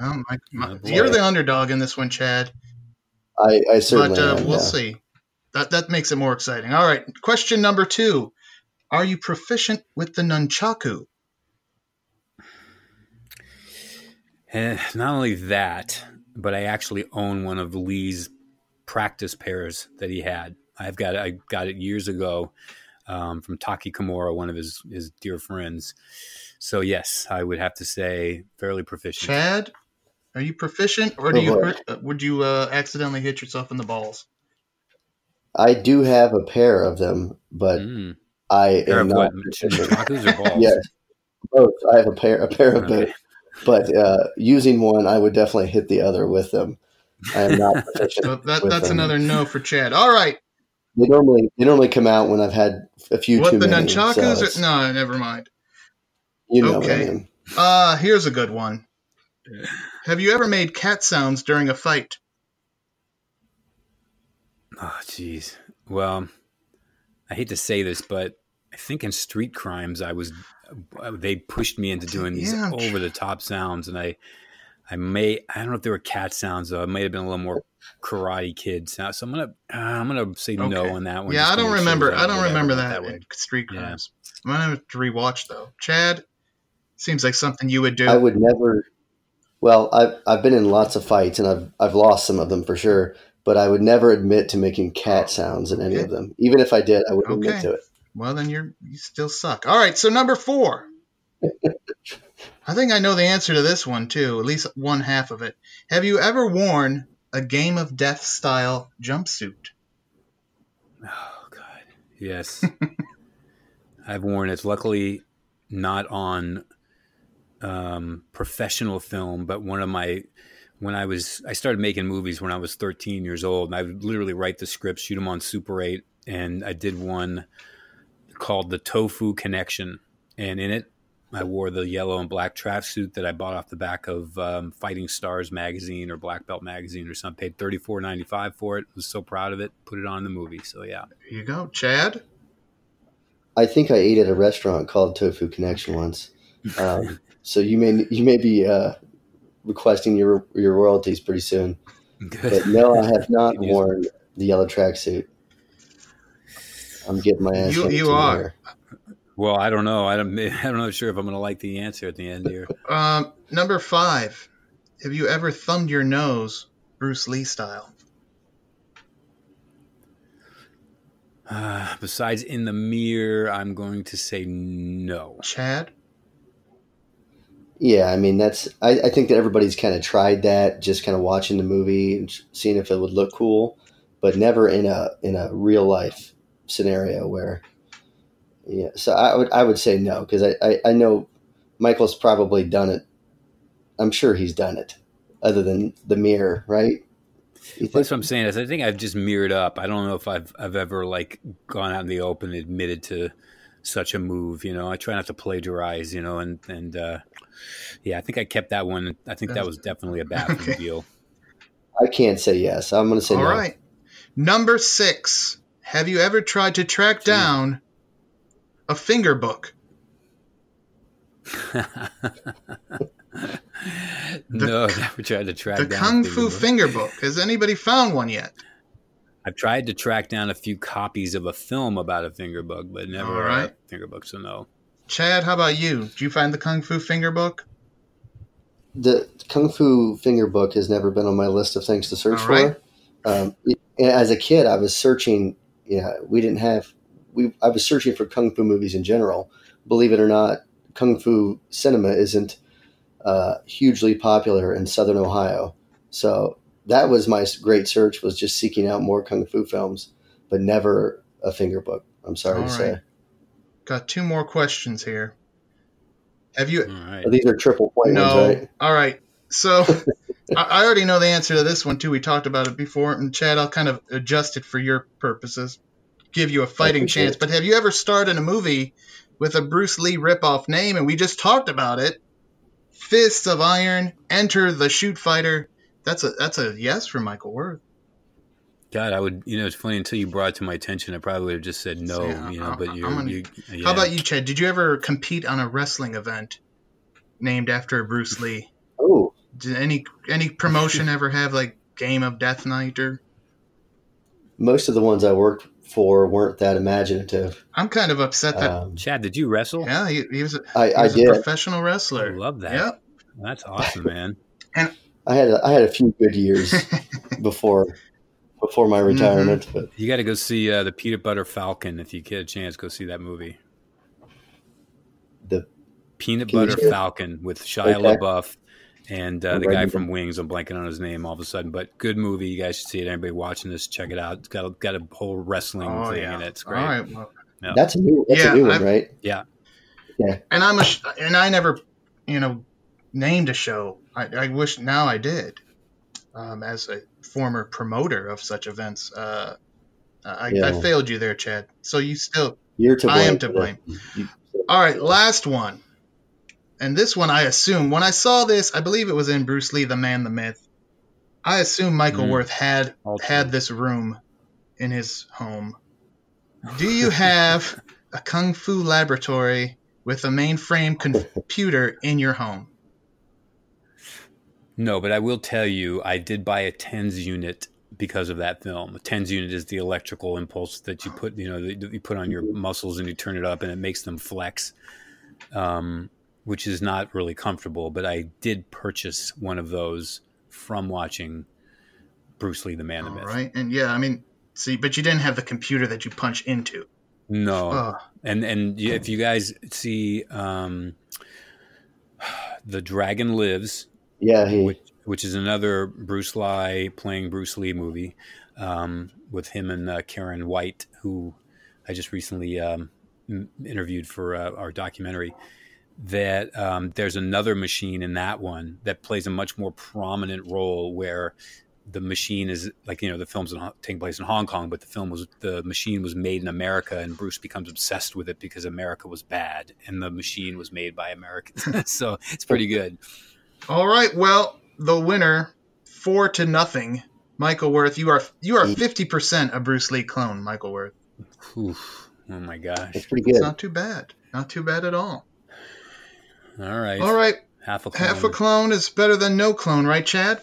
Well, my, my, Oh, you're the underdog in this one, Chad. I, I certainly but uh, am, we'll yeah. see. That that makes it more exciting. All right, question number two: Are you proficient with the nunchaku? Eh, not only that, but I actually own one of Lee's practice pairs that he had. I've got I got it years ago um, from Taky Kimura, one of his his dear friends. So yes, I would have to say fairly proficient. Chad, are you proficient, or do Oh, you hurt, uh, would you uh, accidentally hit yourself in the balls? I do have a pair of them, but Mm. I Pair am of what? not proficient. Chacos or balls? Yes, both. I have a pair, a pair of Okay. both. But uh, using one, I would definitely hit the other with them. I am not proficient. So that that's them. another no for Chad. All right, They normally they normally come out when I've had a few what too the many. nunchakus? so are, it's- no, never mind. you know what I okay. mean. Uh here's a good one. Have you ever made cat sounds during a fight? Oh, jeez. Well, I hate to say this, but I think in Street Crimes, I was they pushed me into doing these Yeah. over the top sounds, and I I may I don't know if they were cat sounds though. It may have been a little more Karate Kid sound. So I'm gonna uh, I'm gonna say no on that one. yeah, I don't remember. I don't remember went that, way. in Street Yeah. Crimes. I'm gonna have to rewatch though. Chad, seems like something you would do. I would never. Well, I've I've been in lots of fights and I've I've lost some of them for sure. But I would never admit to making cat sounds in any Okay. of them. Even if I did, I wouldn't Okay. admit to it. Well, then you're you still suck. All right, so number four. I think I know the answer to this one too. At least one half of it. Have you ever worn a Game of Death style jumpsuit? Oh God, yes. I've worn it. Luckily, not on um, professional film, but one of my when I was I started making movies when I was 13 years old, and I would literally write the script, shoot them on Super 8, and I did one called the Tofu Connection, and in it. I wore the yellow and black tracksuit that I bought off the back of um, Fighting Stars magazine or Black Belt magazine or something. Paid thirty four ninety five for it. Was so proud of it. Put it on in the movie. So yeah. There you go, Chad. I think I ate at a restaurant called Tofu Connection once. Um, so you may you may be uh, requesting your your royalties pretty soon. But no, I have not worn the yellow tracksuit. I'm getting my ass. You- you are. here. Well, I don't know. I don't. I'm not sure if I'm going to like the answer at the end here. Um, number five. Have you ever thumbed your nose Bruce Lee style? Uh, besides in the mirror, I'm going to say no. Chad? Yeah, I mean that's. I, I think that everybody's kind of tried that, just kind of watching the movie and seeing if it would look cool, but never in a in a real life scenario where. Yeah, so I would I would say no because I, I I know Michael's probably done it. I'm sure he's done it, other than the mirror, right? You? That's what I'm saying. Is I think I've just mirrored up. I don't know if I've I've ever like gone out in the open and admitted to such a move. You know, I try not to plagiarize. You know, and and uh, yeah, I think I kept that one. I think that was definitely a bathroom Okay. deal. I can't say yes. I'm going to say All no. right. Number six. Have you ever tried to track down a finger book? no, never tried to track The down. a Kung Fu book. finger book. Has anybody found one yet? I've tried to track down a few copies of a film about a finger bug, but never All right. a finger book. So no. Chad, how about you? Did you find the Kung Fu finger book? the Kung Fu Finger Book has never been on my list of things to search All right. for. Um, as a kid, I was searching. Yeah, we didn't have. We I was searching for kung fu movies in general. Believe it or not, kung fu cinema isn't uh, hugely popular in Southern Ohio. So that was my great search was just seeking out more kung fu films, but never a finger book. I'm sorry All to right. say. Got two more questions here. Have you? All right. But these are triple point no. ones, right? All right. So I I already know the answer to this one too. We talked about it before, and Chad, I'll kind of adjust it for your purposes, give you a fighting chance. it. But have you ever starred in a movie with a Bruce Lee ripoff name? And we just talked about it. Fists of Iron, Enter the Shoot Fighter. That's a that's a yes for Michael Worth. God, I would. You know, it's funny until you brought it to my attention. I probably would have just said no. Yeah, you know, I- but I'm you're. gonna- you, yeah. How about you, Chad? Did you ever compete on a wrestling event named after Bruce Lee? Did any any promotion ever have like Game of Death Night or? most of the ones I worked for weren't that imaginative. I'm kind of upset that Um, Chad? Did you wrestle? yeah he, he was a, I, he I was a did. professional I wrestler. love that. Yeah. That's awesome, man. and I had a, I had a few good years before before my retirement, but You got to go see uh, the Peanut Butter Falcon if you get a chance. Go see that movie. the Peanut Butter Falcon with Shia Okay. LaBeouf and uh, the guy from. Wings. I'm blanking on his name all of a sudden, but good movie. You guys should see it. Anybody watching this, check it out. It's got a, got a whole wrestling oh thing yeah. in it. It's great. right. Well, Yeah. that's a new that's Yeah, a new one, I've- right? Yeah. and I'm a sh- and I never you know named a show. I, I wish now I did. Um, as a former promoter of such events, uh, I, I failed you there, Chad. So you still You're to blame. I am to blame. All right, last one. And this one, I assume, when I saw this, I believe it was in Bruce Lee, The Man, the Myth. I assume Michael Mm. Worth had had this room in his home. Do you have a kung fu laboratory with a mainframe computer in your home? No, but I will tell you, I did buy a TENS unit because of that film. A TENS unit is the electrical impulse that you put, you know, that you put on your muscles and you turn it up and it makes them flex, um, which is not really comfortable. But I did purchase one of those from watching Bruce Lee, the Man, the All Myth. right, and yeah, I mean, see, but you didn't have the computer that you punch into. No, Oh, and and you- if you guys see um, the Dragon Lives, Yeah, he which, which is another Bruce Lee playing Bruce Lee movie um, with him and uh, Karen White, who I just recently um, interviewed for uh, our documentary. That um, there's another machine in that one that plays a much more prominent role where the machine is like you know the film's in, taking place in Hong Kong, but the film was the machine was made in America, and Bruce becomes obsessed with it because America was bad, and the machine was made by Americans. so it's pretty good. All right. Well, the winner, four to nothing. Michael Worth, you are you are fifty percent a Bruce Lee clone, Michael Worth. Oof. Oh my gosh. that's pretty It's good. not too bad. Not too bad at all. All right. All right. Half a clone. Half a clone is better than no clone, right, Chad?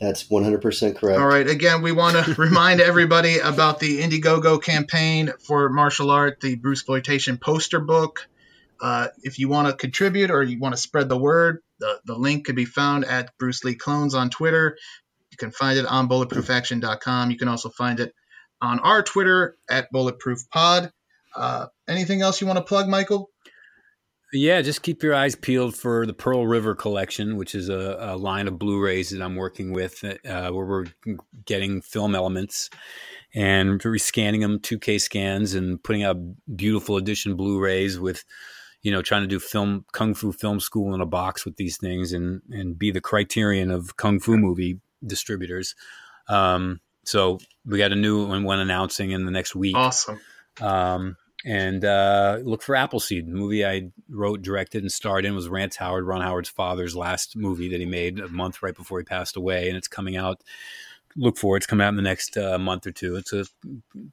That's 100 percent correct. All right. Again, we want to remind everybody about the Indiegogo campaign for martial art, the Bruce Exploitation poster book. Uh, if you want to contribute or you want to spread the word, the, the link could be found at Bruce Lee Clones on Twitter. You can find it on bulletproofaction.com. You can also find it on our Twitter at bulletproofpod. Uh, anything else you want to plug, Michael? Yeah, just keep your eyes peeled for the Pearl River collection, which is a, a line of Blu-rays that I'm working with, uh, where we're getting film elements and rescanning them 2K scans and putting out beautiful edition Blu-rays with, you know, trying to do film kung fu film school in a box with these things and and be the criterion of kung fu movie distributors. Um, so we got a new one, one announcing in the next week. Awesome. Um, and uh, look for Appleseed, the movie I wrote, directed, and starred in was Rance Howard, Ron Howard's father's last movie that he made a month right before he passed away, and it's coming out. Look for it. It's coming out in the next uh, month or two. It's a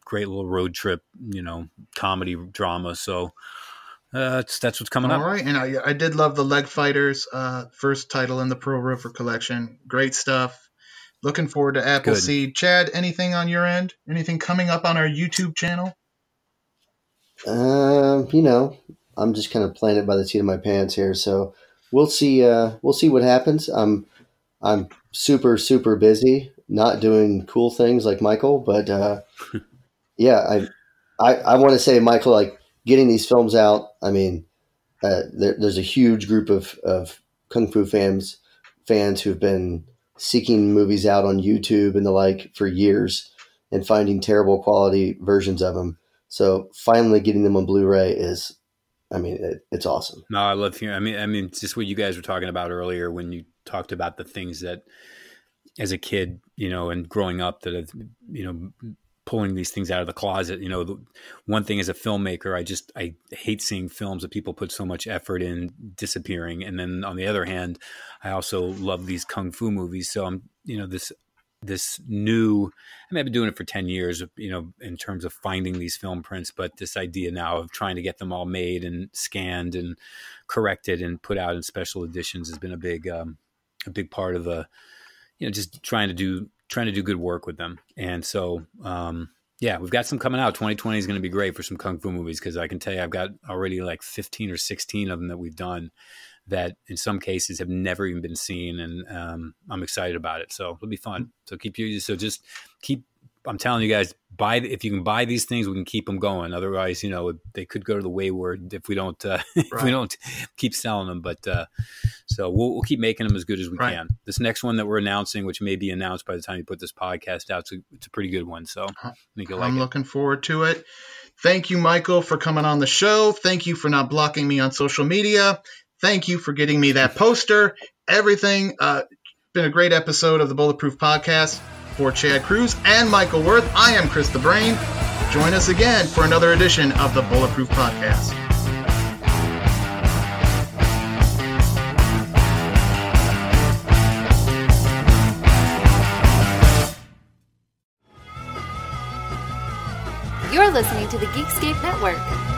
great little road trip, you know, comedy drama. So uh, that's what's coming All up. right, and I, I did love the Leg Fighters uh, first title in the Pearl River collection. Great stuff. Looking forward to Appleseed. Chad, anything on your end? Anything coming up on our YouTube channel? Um, you know, I'm just kind of playing it by the seat of my pants here, so we'll see. Uh, we'll see what happens. I'm I'm super super busy, not doing cool things like Michael, but uh, yeah, I I, I want to say Michael, like getting these films out. I mean, uh, there, there's a huge group of of kung fu fans fans who've been seeking movies out on YouTube and the like for years and finding terrible quality versions of them. So finally getting them on Blu-ray is, I mean, it, it's awesome. No, I love hearing. I mean, I mean, just what you guys were talking about earlier when you talked about the things that, as a kid, you know, and growing up, that have, you know, pulling these things out of the closet. You know, the, one thing as a filmmaker, I just I hate seeing films that people put so much effort in disappearing. And then on the other hand, I also love these kung fu movies. So I'm you know this this new I mean I've been doing it for 10 years you know in terms of finding these film prints but this idea now of trying to get them all made and scanned and corrected and put out in special editions has been a big um, a big part of the you know just trying to do trying to do good work with them. And so, um, yeah, we've got some coming out. 2020 is going to be great for some kung fu movies because I can tell you I've got already like 15 or 16 of them that we've done that in some cases have never even been seen, and um, I'm excited about it. So it'll be fun. So keep you so just keep I'm telling you guys, buy if you can buy these things, we can keep them going. Otherwise, you know, they could go to the wayward if we don't uh, right. if we don't keep selling them. But uh, so we'll, we'll, keep making them as good as we right. can. This next one that we're announcing, which may be announced by the time you put this podcast out, it's a, it's a pretty good one. So I think you'll like I'm it. looking forward to it. Thank you, Michael, for coming on the show. Thank you for not blocking me on social media. Thank you for getting me that poster. Everything. Uh, been a great episode of the Bulletproof Podcast. For Chad Cruz and Michael Worth, I am Chris the Brain. Join us again for another edition of the Bulletproof Podcast. You're listening to the Geekscape Network.